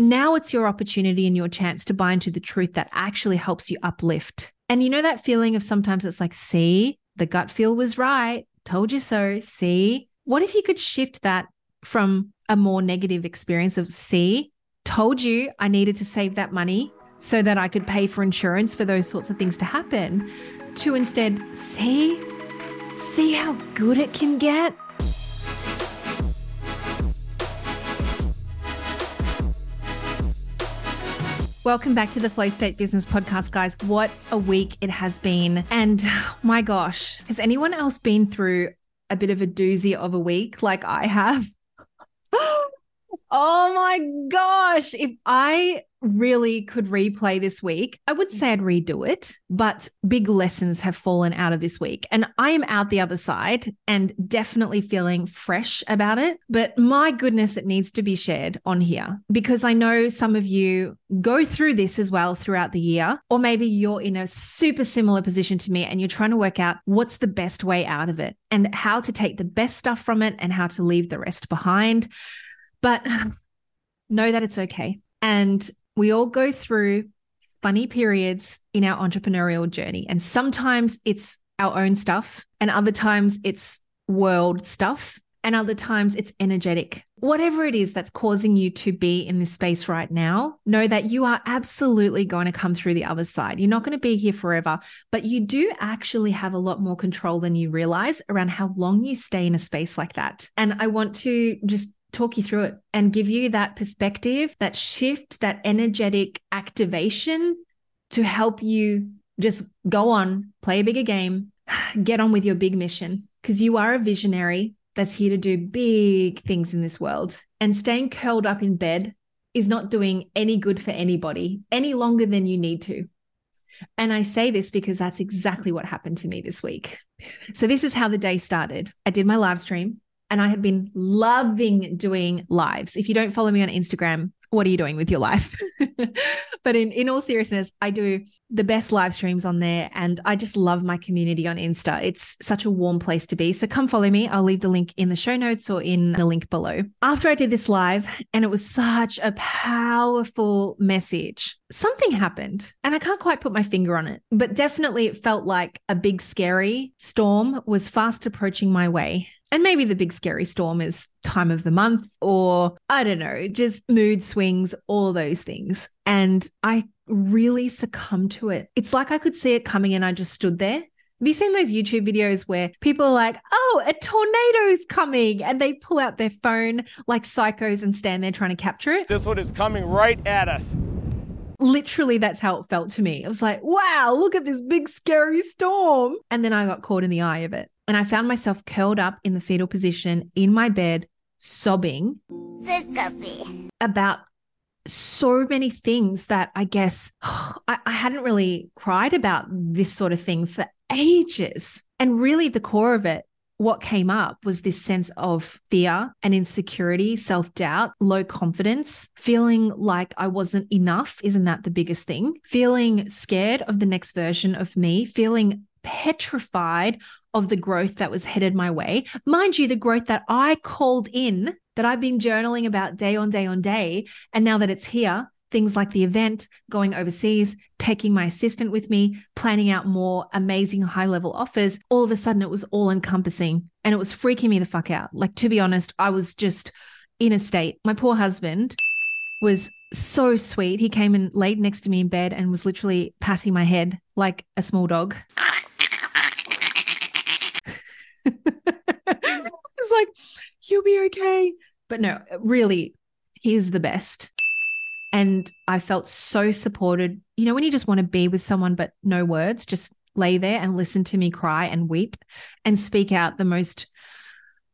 Now it's your opportunity and your chance to buy into the truth that actually helps you uplift. And you know that feeling of sometimes it's like, see, the gut feel was right. Told you so. See, what if you could shift that from a more negative experience of, see, told you I needed to save that money so that I could pay for insurance for those sorts of things to happen, to instead, see, see how good it can get? Welcome back to the Flow State Business Podcast, guys. What a week it has been. And my gosh, has anyone else been through a bit of a doozy of a week like I have? Oh my gosh. If I really could replay this week, I would say I'd redo it, but big lessons have fallen out of this week. And I am out the other side and definitely feeling fresh about it. But my goodness, it needs to be shared on here because I know some of you go through this as well throughout the year, or maybe you're in a super similar position to me and you're trying to work out what's the best way out of it and how to take the best stuff from it and how to leave the rest behind. But know that it's okay. And we all go through funny periods in our entrepreneurial journey. And sometimes it's our own stuff, and other times it's world stuff, and other times it's energetic. Whatever it is that's causing you to be in this space right now, know that you are absolutely going to come through the other side. You're not going to be here forever, but you do actually have a lot more control than you realize around how long you stay in a space like that. And I want to just talk you through it and give you that perspective, that shift, that energetic activation to help you just go on, play a bigger game, get on with your big mission because you are a visionary that's here to do big things in this world. And staying curled up in bed is not doing any good for anybody any longer than you need to. And I say this because that's exactly what happened to me this week. So, this is how the day started. I did my live stream and I have been loving doing lives. If you don't follow me on Instagram, what are you doing with your life? but in, in all seriousness, I do the best live streams on there and I just love my community on Insta. It's such a warm place to be. So come follow me. I'll leave the link in the show notes or in the link below. After I did this live, and it was such a powerful message, something happened and I can't quite put my finger on it, but definitely it felt like a big scary storm was fast approaching my way. And maybe the big scary storm is time of the month or I don't know, just mood swings, all those things. And I really succumbed to it. It's like I could see it coming and I just stood there. Have you seen those YouTube videos where people are like, oh, a tornado's coming? And they pull out their phone like psychos and stand there trying to capture it? This one is coming right at us. Literally, that's how it felt to me. It was like, wow, look at this big scary storm. And then I got caught in the eye of it. And I found myself curled up in the fetal position in my bed, sobbing about so many things that I guess I, I, hadn't really cried about this sort of thing for ages. And really, the core of it, what came up was this sense of fear and insecurity, self doubt, low confidence, feeling like I wasn't enough. Isn't that the biggest thing? Feeling scared of the next version of me, feeling petrified of the growth that was headed my way. Mind you, the growth that I called in, that I've been journaling about day on day on day. And now that it's here, things like the event, going overseas, taking my assistant with me, planning out more amazing high level offers, all of a sudden it was all encompassing and it was freaking me the fuck out. Like, to be honest, I was just in a state. My poor husband was so sweet. He came and laid next to me in bed and was literally patting my head like a small dog. it's like, you'll be okay. But no, really, he's the best. And I felt so supported. You know, when you just want to be with someone, but no words, just lay there and listen to me cry and weep and speak out the most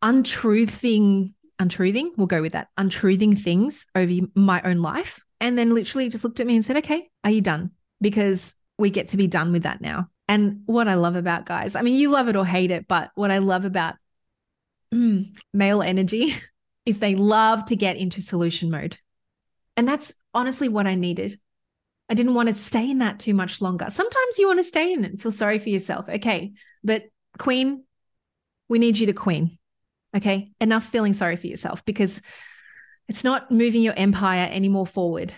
untruthing, untruthing, we'll go with that, untruthing things over my own life. And then literally just looked at me and said, okay, are you done? Because we get to be done with that now. And what I love about guys, I mean, you love it or hate it, but what I love about mm, male energy is they love to get into solution mode. And that's honestly what I needed. I didn't want to stay in that too much longer. Sometimes you want to stay in it and feel sorry for yourself. Okay. But queen, we need you to queen. Okay. Enough feeling sorry for yourself because It's not moving your empire any more forward.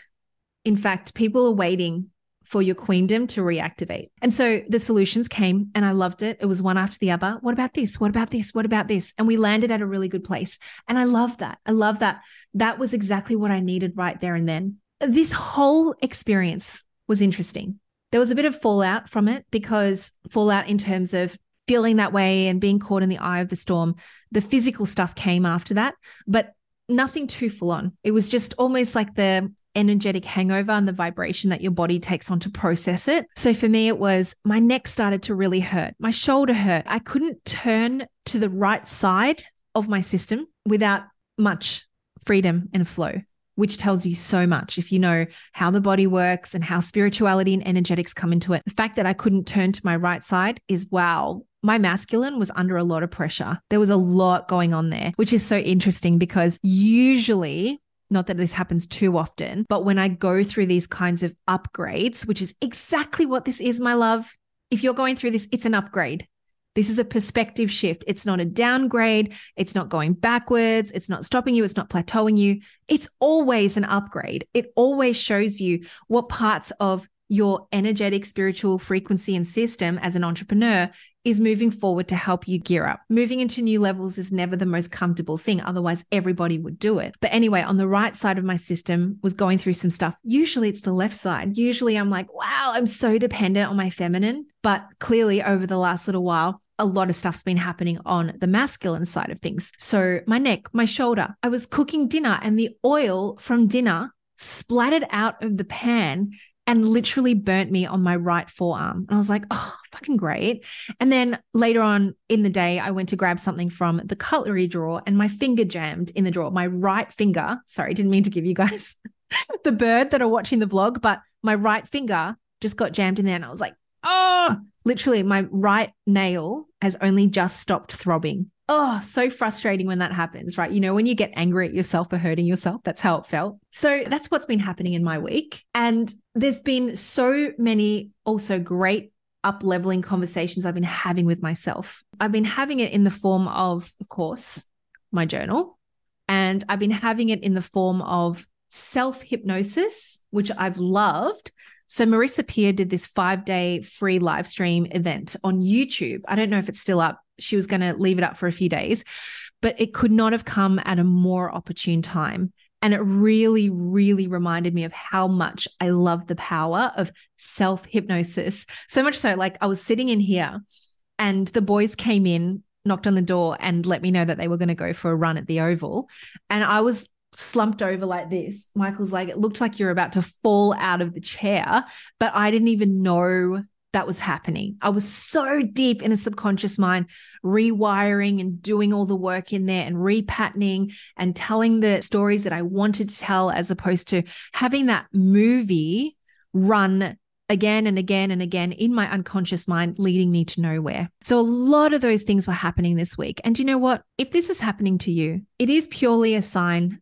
In fact, people are waiting for your queendom to reactivate. And so the solutions came and I loved it. It was one after the other. What about this? What about this? What about this? And we landed at a really good place. And I love that. I love that. That was exactly what I needed right there and then. This whole experience was interesting. There was a bit of fallout from it because fallout in terms of feeling that way and being caught in the eye of the storm. The physical stuff came after that, but nothing too full on. It was just almost like the energetic hangover and the vibration that your body takes on to process it. So for me, it was my neck started to really hurt, my shoulder hurt. I couldn't turn to the right side of my system without much freedom and flow. Which tells you so much if you know how the body works and how spirituality and energetics come into it. The fact that I couldn't turn to my right side is wow, my masculine was under a lot of pressure. There was a lot going on there, which is so interesting because usually not that this happens too often, but when I go through these kinds of upgrades, which is exactly what this is, my love. If you're going through this, it's an upgrade. This is a perspective shift. It's not a downgrade. It's not going backwards. It's not stopping you. It's not plateauing you. It's always an upgrade. It always shows you what parts of your energetic spiritual frequency and system as an entrepreneur is moving forward to help you gear up. Moving into new levels is never the most comfortable thing. Otherwise, everybody would do it. But anyway, on the right side of my system was going through some stuff. Usually it's the left side. Usually I'm like, wow, I'm so dependent on my feminine. But clearly, over the last little while, a lot of stuff's been happening on the masculine side of things. So, my neck, my shoulder, I was cooking dinner and the oil from dinner splattered out of the pan and literally burnt me on my right forearm. And I was like, oh, fucking great. And then later on in the day, I went to grab something from the cutlery drawer and my finger jammed in the drawer. My right finger, sorry, didn't mean to give you guys the bird that are watching the vlog, but my right finger just got jammed in there. And I was like, oh, literally, my right nail has only just stopped throbbing oh, so frustrating when that happens, right? You know, when you get angry at yourself for hurting yourself, that's how it felt. So that's what's been happening in my week. And there's been so many also great up leveling conversations I've been having with myself. I've been having it in the form of, of course, my journal. And I've been having it in the form of self hypnosis, which I've loved. So Marissa Peer did this five day free live stream event on YouTube. I don't know if it's still up she was going to leave it up for a few days, but it could not have come at a more opportune time. And it really, really reminded me of how much I love the power of self hypnosis. So much so, like I was sitting in here and the boys came in, knocked on the door, and let me know that they were going to go for a run at the Oval. And I was slumped over like this. Michael's like, it looked like you're about to fall out of the chair, but I didn't even know that was happening. I was so deep in a subconscious mind, rewiring and doing all the work in there and repatterning and telling the stories that I wanted to tell, as opposed to having that movie run again and again and again in my unconscious mind, leading me to nowhere. So, a lot of those things were happening this week. And you know what? If this is happening to you, it is purely a sign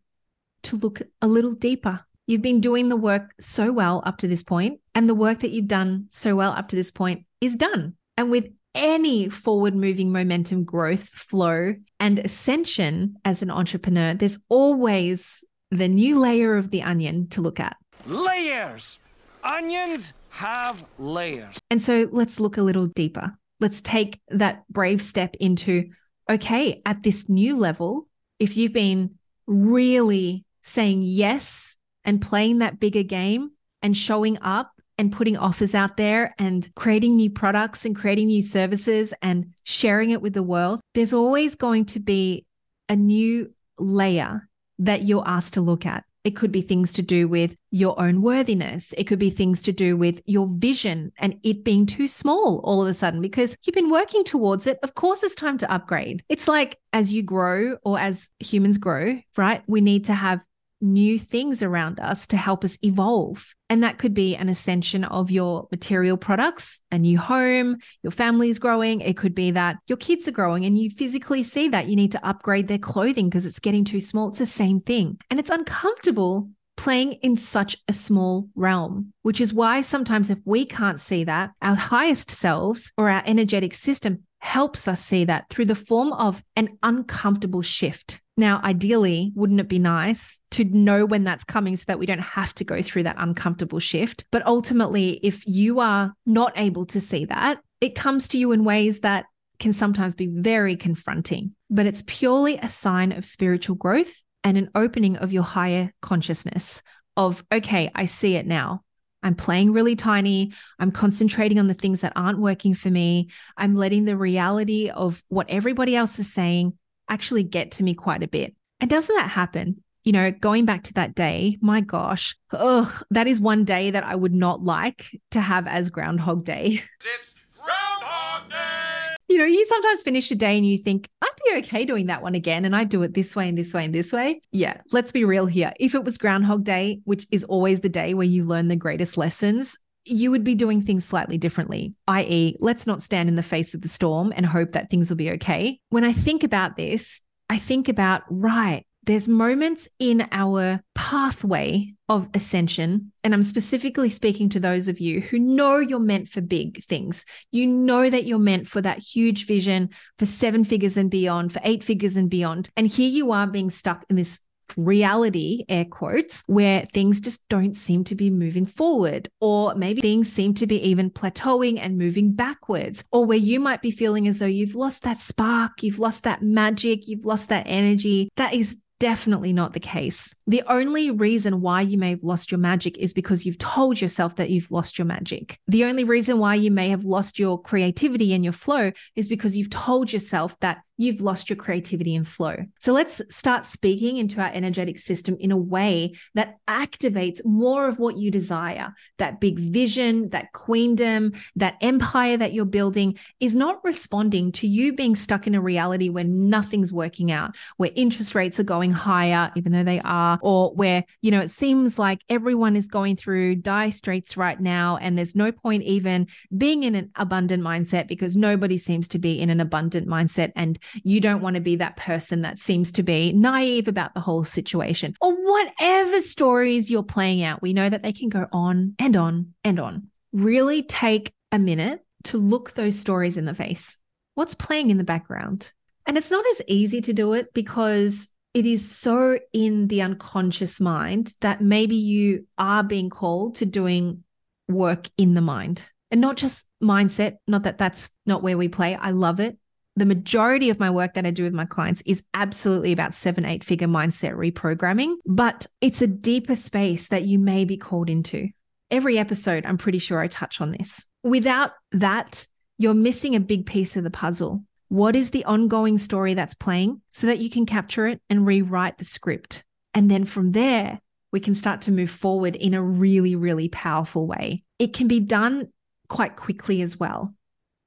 to look a little deeper You've been doing the work so well up to this point, and the work that you've done so well up to this point is done. And with any forward moving momentum, growth, flow, and ascension as an entrepreneur, there's always the new layer of the onion to look at. Layers! Onions have layers. And so let's look a little deeper. Let's take that brave step into okay, at this new level, if you've been really saying yes and playing that bigger game and showing up and putting offers out there and creating new products and creating new services and sharing it with the world, there's always going to be a new layer that you're asked to look at. It could be things to do with your own worthiness. It could be things to do with your vision and it being too small all of a sudden because you've been working towards it. Of course, it's time to upgrade. It's like as you grow or as humans grow, right? We need to have new things around us to help us evolve. And that could be an ascension of your material products, a new home, your family's growing. It could be that your kids are growing and you physically see that you need to upgrade their clothing because it's getting too small. It's the same thing. And it's uncomfortable playing in such a small realm, which is why sometimes if we can't see that, our highest selves or our energetic system helps us see that through the form of an uncomfortable shift Now, ideally, wouldn't it be nice to know when that's coming so that we don't have to go through that uncomfortable shift? But ultimately, if you are not able to see that, it comes to you in ways that can sometimes be very confronting, but it's purely a sign of spiritual growth and an opening of your higher consciousness of, okay, I see it now. I'm playing really tiny. I'm concentrating on the things that aren't working for me. I'm letting the reality of what everybody else is saying actually get to me quite a bit. And doesn't that happen? You know, going back to that day, my gosh, ugh, that is one day that I would not like to have as Groundhog Day. It's Groundhog Day! you know, you sometimes finish a day and you think, I'd be okay doing that one again. And I do it this way and this way and this way. Yeah, let's be real here. If it was Groundhog Day, which is always the day where you learn the greatest lessons, you would be doing things slightly differently, i.e., let's not stand in the face of the storm and hope that things will be okay. When I think about this, I think about, right, there's moments in our pathway of ascension. And I'm specifically speaking to those of you who know you're meant for big things. You know that you're meant for that huge vision for seven figures and beyond, for eight figures and beyond. And here you are being stuck in this reality, air quotes, where things just don't seem to be moving forward, or maybe things seem to be even plateauing and moving backwards, or where you might be feeling as though you've lost that spark, you've lost that magic, you've lost that energy. That is definitely not the case. The only reason why you may have lost your magic is because you've told yourself that you've lost your magic. The only reason why you may have lost your creativity and your flow is because you've told yourself that you've lost your creativity and flow. So let's start speaking into our energetic system in a way that activates more of what you desire. That big vision, that queendom, that empire that you're building is not responding to you being stuck in a reality where nothing's working out, where interest rates are going higher, even though they are, or where, you know, it seems like everyone is going through dire straits right now. And there's no point even being in an abundant mindset because nobody seems to be in an abundant mindset. And you don't want to be that person that seems to be naive about the whole situation or whatever stories you're playing out. We know that they can go on and on and on. Really take a minute to look those stories in the face. What's playing in the background? And it's not as easy to do it because it is so in the unconscious mind that maybe you are being called to doing work in the mind and not just mindset. Not that that's not where we play. I love it the majority of my work that I do with my clients is absolutely about seven, eight figure mindset reprogramming, but it's a deeper space that you may be called into. Every episode, I'm pretty sure I touch on this. Without that, you're missing a big piece of the puzzle. What is the ongoing story that's playing so that you can capture it and rewrite the script? And then from there, we can start to move forward in a really, really powerful way. It can be done quite quickly as well.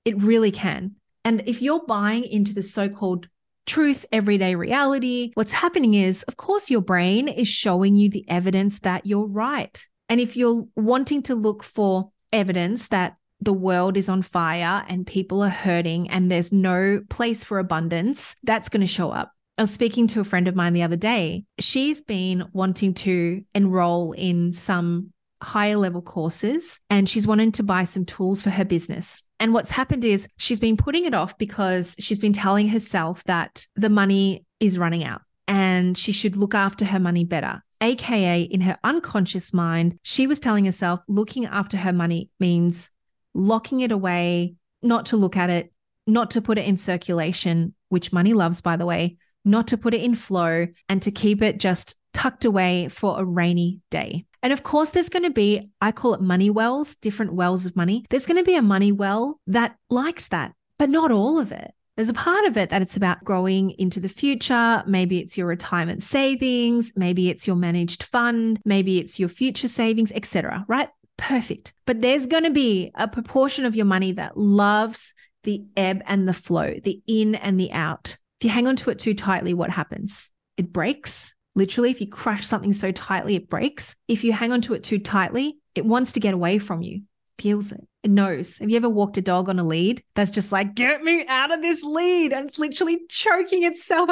It really can. And if you're buying into the so called truth, everyday reality, what's happening is, of course, your brain is showing you the evidence that you're right. And if you're wanting to look for evidence that the world is on fire and people are hurting and there's no place for abundance, that's going to show up. I was speaking to a friend of mine the other day. She's been wanting to enroll in some higher level courses and she's wanting to buy some tools for her business. And what's happened is she's been putting it off because she's been telling herself that the money is running out and she should look after her money better. AKA, in her unconscious mind, she was telling herself looking after her money means locking it away, not to look at it, not to put it in circulation, which money loves, by the way, not to put it in flow, and to keep it just tucked away for a rainy day. And of course, there's going to be, I call it money wells, different wells of money. There's going to be a money well that likes that, but not all of it. There's a part of it that it's about growing into the future. Maybe it's your retirement savings, maybe it's your managed fund, maybe it's your future savings, etc. right? Perfect. But there's going to be a proportion of your money that loves the ebb and the flow, the in and the out. If you hang on to it too tightly, what happens? It breaks Literally, if you crush something so tightly, it breaks. If you hang onto it too tightly, it wants to get away from you, feels it. It knows. Have you ever walked a dog on a lead that's just like, get me out of this lead? And it's literally choking itself.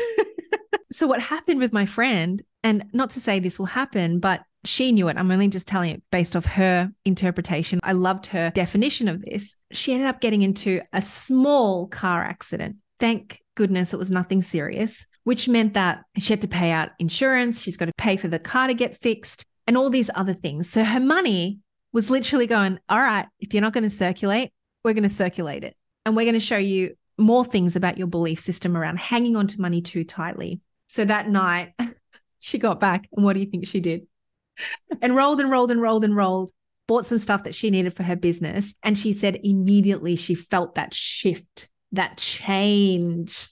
so, what happened with my friend, and not to say this will happen, but she knew it. I'm only just telling it based off her interpretation. I loved her definition of this. She ended up getting into a small car accident. Thank goodness it was nothing serious which meant that she had to pay out insurance. She's got to pay for the car to get fixed and all these other things. So her money was literally going, all right, if you're not going to circulate, we're going to circulate it. And we're going to show you more things about your belief system around hanging on to money too tightly. So that night, she got back. And what do you think she did? and rolled and rolled and rolled and rolled, bought some stuff that she needed for her business. And she said immediately she felt that shift, that change.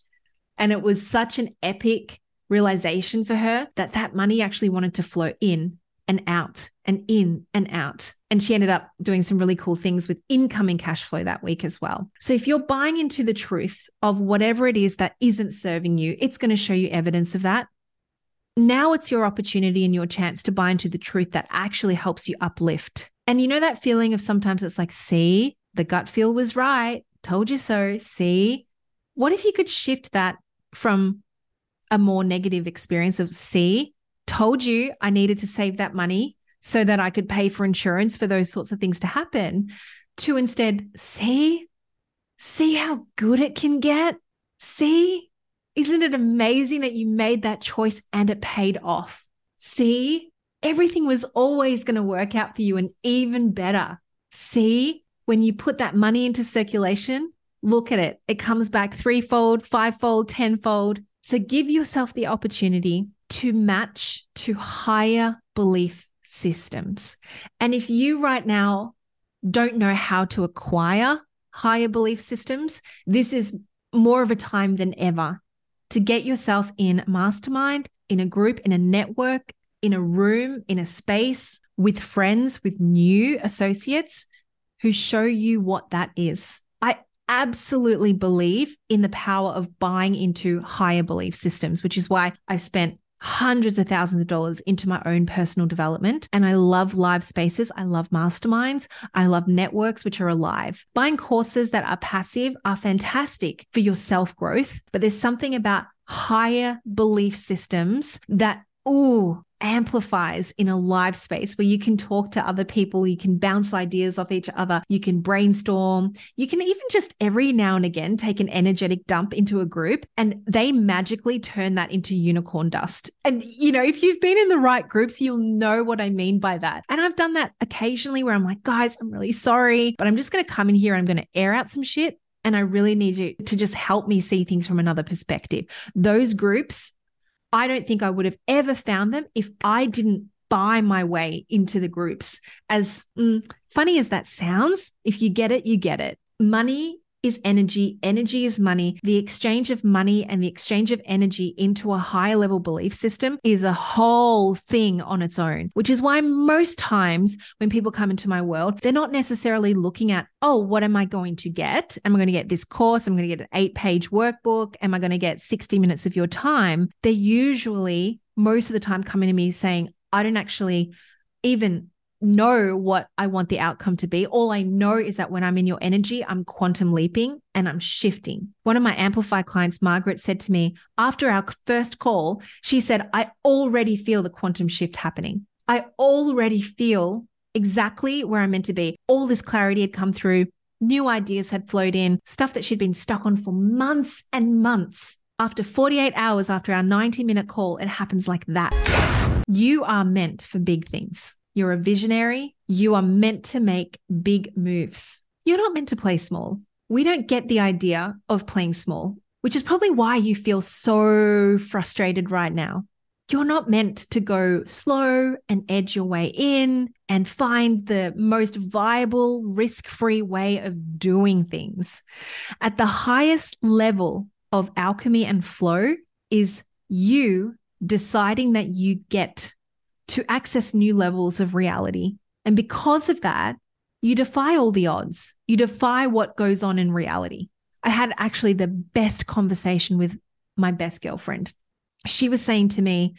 And it was such an epic realization for her that that money actually wanted to flow in and out and in and out. And she ended up doing some really cool things with incoming cash flow that week as well. So if you're buying into the truth of whatever it is that isn't serving you, it's going to show you evidence of that. Now it's your opportunity and your chance to buy into the truth that actually helps you uplift. And you know that feeling of sometimes it's like, see, the gut feel was right. Told you so. See, what if you could shift that from a more negative experience of, see, told you I needed to save that money so that I could pay for insurance for those sorts of things to happen, to instead see, see how good it can get. See, isn't it amazing that you made that choice and it paid off? See, everything was always going to work out for you and even better. See, when you put that money into circulation, look at it. It comes back threefold, fivefold, tenfold. So give yourself the opportunity to match to higher belief systems. And if you right now don't know how to acquire higher belief systems, this is more of a time than ever to get yourself in mastermind, in a group, in a network, in a room, in a space with friends, with new associates who show you what that is. Absolutely believe in the power of buying into higher belief systems, which is why I've spent hundreds of thousands of dollars into my own personal development. And I love live spaces. I love masterminds. I love networks which are alive. Buying courses that are passive are fantastic for your self growth, but there's something about higher belief systems that, oh, amplifies in a live space where you can talk to other people, you can bounce ideas off each other, you can brainstorm, you can even just every now and again take an energetic dump into a group and they magically turn that into unicorn dust. And, you know, if you've been in the right groups, you'll know what I mean by that. And I've done that occasionally where I'm like, guys, I'm really sorry, but I'm just going to come in here I'm going to air out some shit. And I really need you to just help me see things from another perspective. Those groups I don't think I would have ever found them if I didn't buy my way into the groups. As mm, funny as that sounds, if you get it, you get it. Money is energy, energy is money. The exchange of money and the exchange of energy into a higher level belief system is a whole thing on its own, which is why most times when people come into my world, they're not necessarily looking at, oh, what am I going to get? Am I going to get this course? I'm going to get an eight page workbook. Am I going to get 60 minutes of your time? They're usually most of the time coming to me saying, I don't actually even know what I want the outcome to be. All I know is that when I'm in your energy, I'm quantum leaping and I'm shifting. One of my Amplify clients, Margaret, said to me after our first call, she said, I already feel the quantum shift happening. I already feel exactly where I'm meant to be. All this clarity had come through, new ideas had flowed in, stuff that she'd been stuck on for months and months. After 48 hours after our 90 minute call, it happens like that. You are meant for big things. You're a visionary. You are meant to make big moves. You're not meant to play small. We don't get the idea of playing small, which is probably why you feel so frustrated right now. You're not meant to go slow and edge your way in and find the most viable, risk free way of doing things. At the highest level of alchemy and flow is you deciding that you get to access new levels of reality. And because of that, you defy all the odds. You defy what goes on in reality. I had actually the best conversation with my best girlfriend. She was saying to me,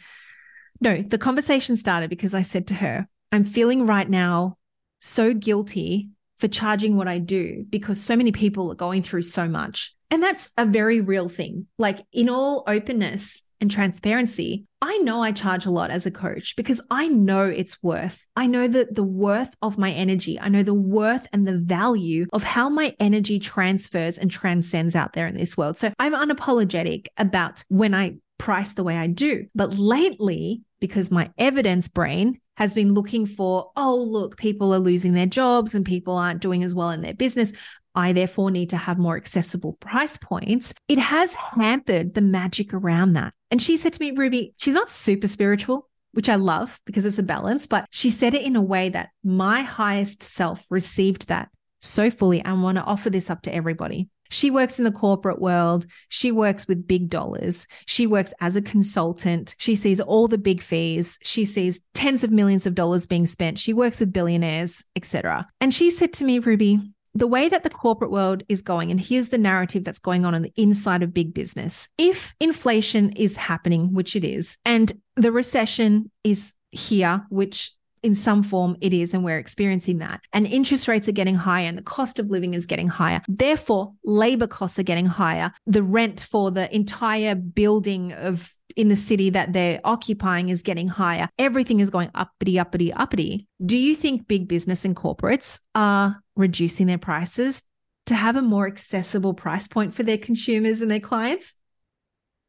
no, the conversation started because I said to her, I'm feeling right now so guilty for charging what I do because so many people are going through so much. And that's a very real thing. Like, in all openness, and transparency, I know I charge a lot as a coach because I know it's worth. I know that the worth of my energy, I know the worth and the value of how my energy transfers and transcends out there in this world. So I'm unapologetic about when I price the way I do. But lately, because my evidence brain has been looking for, oh, look, people are losing their jobs and people aren't doing as well in their business. I therefore need to have more accessible price points. It has hampered the magic around that. And she said to me, Ruby, she's not super spiritual, which I love because it's a balance, but she said it in a way that my highest self received that so fully and want to offer this up to everybody. She works in the corporate world. She works with big dollars. She works as a consultant. She sees all the big fees. She sees tens of millions of dollars being spent. She works with billionaires, etc. And she said to me, Ruby, the way that the corporate world is going, and here's the narrative that's going on on the inside of big business. If inflation is happening, which it is, and the recession is here, which in some form it is, and we're experiencing that. And interest rates are getting higher, and the cost of living is getting higher. Therefore, labor costs are getting higher. The rent for the entire building of in the city that they're occupying is getting higher. Everything is going uppity, uppity, uppity. Do you think big business and corporates are reducing their prices to have a more accessible price point for their consumers and their clients?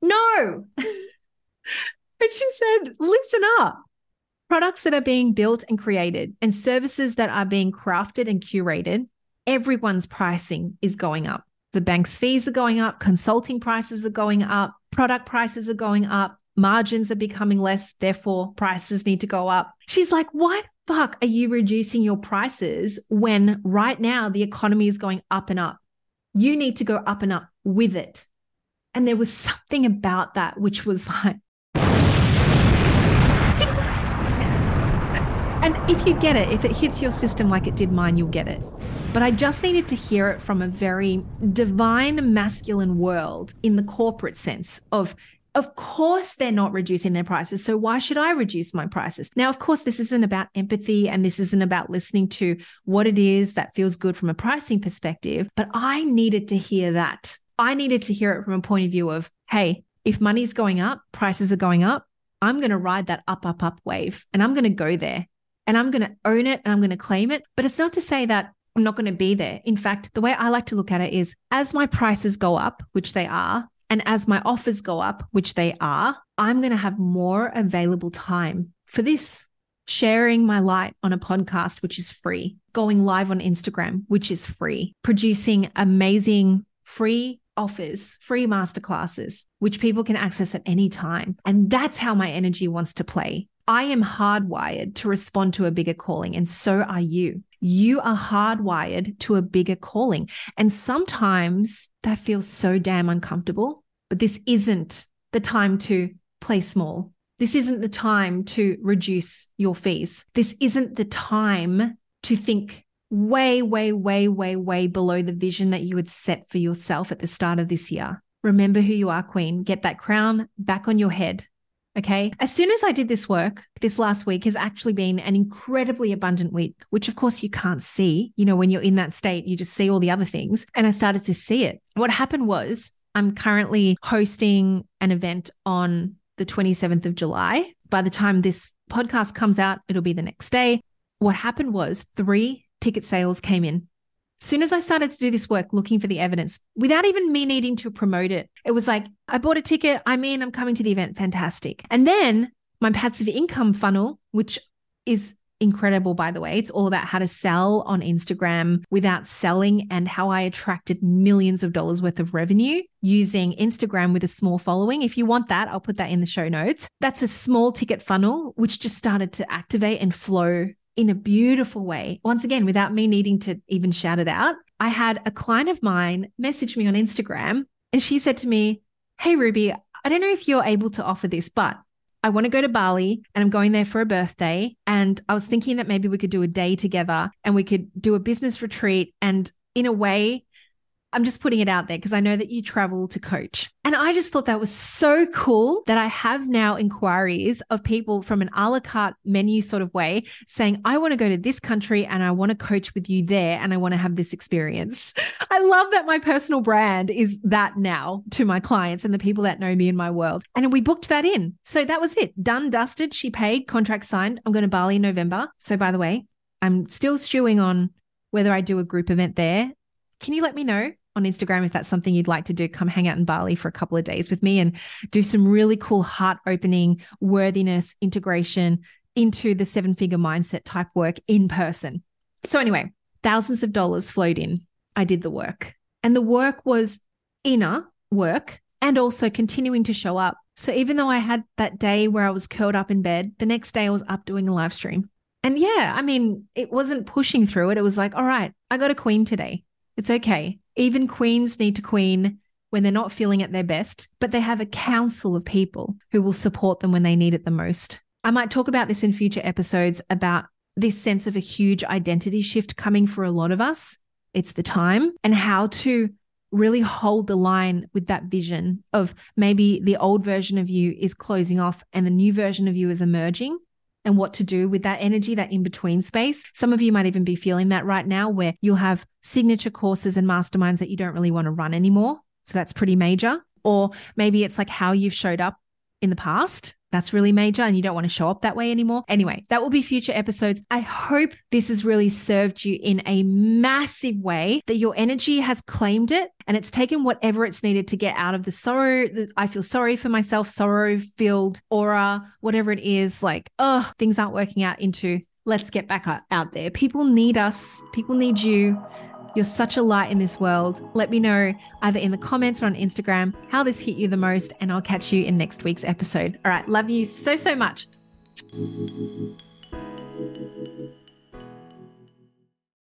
No. and she said, listen up products that are being built and created and services that are being crafted and curated, everyone's pricing is going up. The bank's fees are going up, consulting prices are going up, product prices are going up, margins are becoming less, therefore prices need to go up. She's like, why the fuck are you reducing your prices when right now the economy is going up and up? You need to go up and up with it. And there was something about that which was like, And if you get it, if it hits your system like it did mine, you'll get it. But I just needed to hear it from a very divine masculine world in the corporate sense of of course they're not reducing their prices so why should i reduce my prices now of course this isn't about empathy and this isn't about listening to what it is that feels good from a pricing perspective but i needed to hear that i needed to hear it from a point of view of hey if money's going up prices are going up i'm going to ride that up up up wave and i'm going to go there and I'm going to own it and I'm going to claim it. But it's not to say that I'm not going to be there. In fact, the way I like to look at it is as my prices go up, which they are, and as my offers go up, which they are, I'm going to have more available time for this. Sharing my light on a podcast, which is free, going live on Instagram, which is free, producing amazing free offers, free masterclasses, which people can access at any time. And that's how my energy wants to play. I am hardwired to respond to a bigger calling, and so are you. You are hardwired to a bigger calling. And sometimes that feels so damn uncomfortable, but this isn't the time to play small. This isn't the time to reduce your fees. This isn't the time to think way, way, way, way, way below the vision that you had set for yourself at the start of this year. Remember who you are, Queen. Get that crown back on your head Okay. As soon as I did this work, this last week has actually been an incredibly abundant week, which of course you can't see. You know, when you're in that state, you just see all the other things. And I started to see it. What happened was I'm currently hosting an event on the 27th of July. By the time this podcast comes out, it'll be the next day. What happened was three ticket sales came in soon as I started to do this work looking for the evidence without even me needing to promote it, it was like, I bought a ticket. I'm in, I'm coming to the event. Fantastic. And then my passive income funnel, which is incredible, by the way. It's all about how to sell on Instagram without selling and how I attracted millions of dollars worth of revenue using Instagram with a small following. If you want that, I'll put that in the show notes. That's a small ticket funnel, which just started to activate and flow in a beautiful way. Once again, without me needing to even shout it out, I had a client of mine message me on Instagram and she said to me, Hey, Ruby, I don't know if you're able to offer this, but I want to go to Bali and I'm going there for a birthday. And I was thinking that maybe we could do a day together and we could do a business retreat. And in a way, I'm just putting it out there because I know that you travel to coach. And I just thought that was so cool that I have now inquiries of people from an a la carte menu sort of way saying, I want to go to this country and I want to coach with you there and I want to have this experience. I love that my personal brand is that now to my clients and the people that know me in my world. And we booked that in. So that was it. Done, dusted. She paid, contract signed. I'm going to Bali in November. So, by the way, I'm still stewing on whether I do a group event there. Can you let me know? On Instagram if that's something you'd like to do. Come hang out in Bali for a couple of days with me and do some really cool heart opening worthiness integration into the seven figure mindset type work in person. So, anyway, thousands of dollars flowed in. I did the work, and the work was inner work and also continuing to show up. So, even though I had that day where I was curled up in bed, the next day I was up doing a live stream. And yeah, I mean, it wasn't pushing through it. It was like, all right, I got a queen today. It's okay. Even queens need to queen when they're not feeling at their best, but they have a council of people who will support them when they need it the most. I might talk about this in future episodes about this sense of a huge identity shift coming for a lot of us. It's the time and how to really hold the line with that vision of maybe the old version of you is closing off and the new version of you is emerging and what to do with that energy, that in between space. Some of you might even be feeling that right now, where you'll have signature courses and masterminds that you don't really want to run anymore. So that's pretty major. Or maybe it's like how you've showed up in the past. That's really major and you don't want to show up that way anymore. Anyway, that will be future episodes. I hope this has really served you in a massive way, that your energy has claimed it and it's taken whatever it's needed to get out of the sorrow. I feel sorry for myself, sorrow filled aura, whatever it is, like, oh, things aren't working out into let's get back out there. People need us, people need you. You're such a light in this world. Let me know either in the comments or on Instagram how this hit you the most, and I'll catch you in next week's episode. All right. Love you so, so much.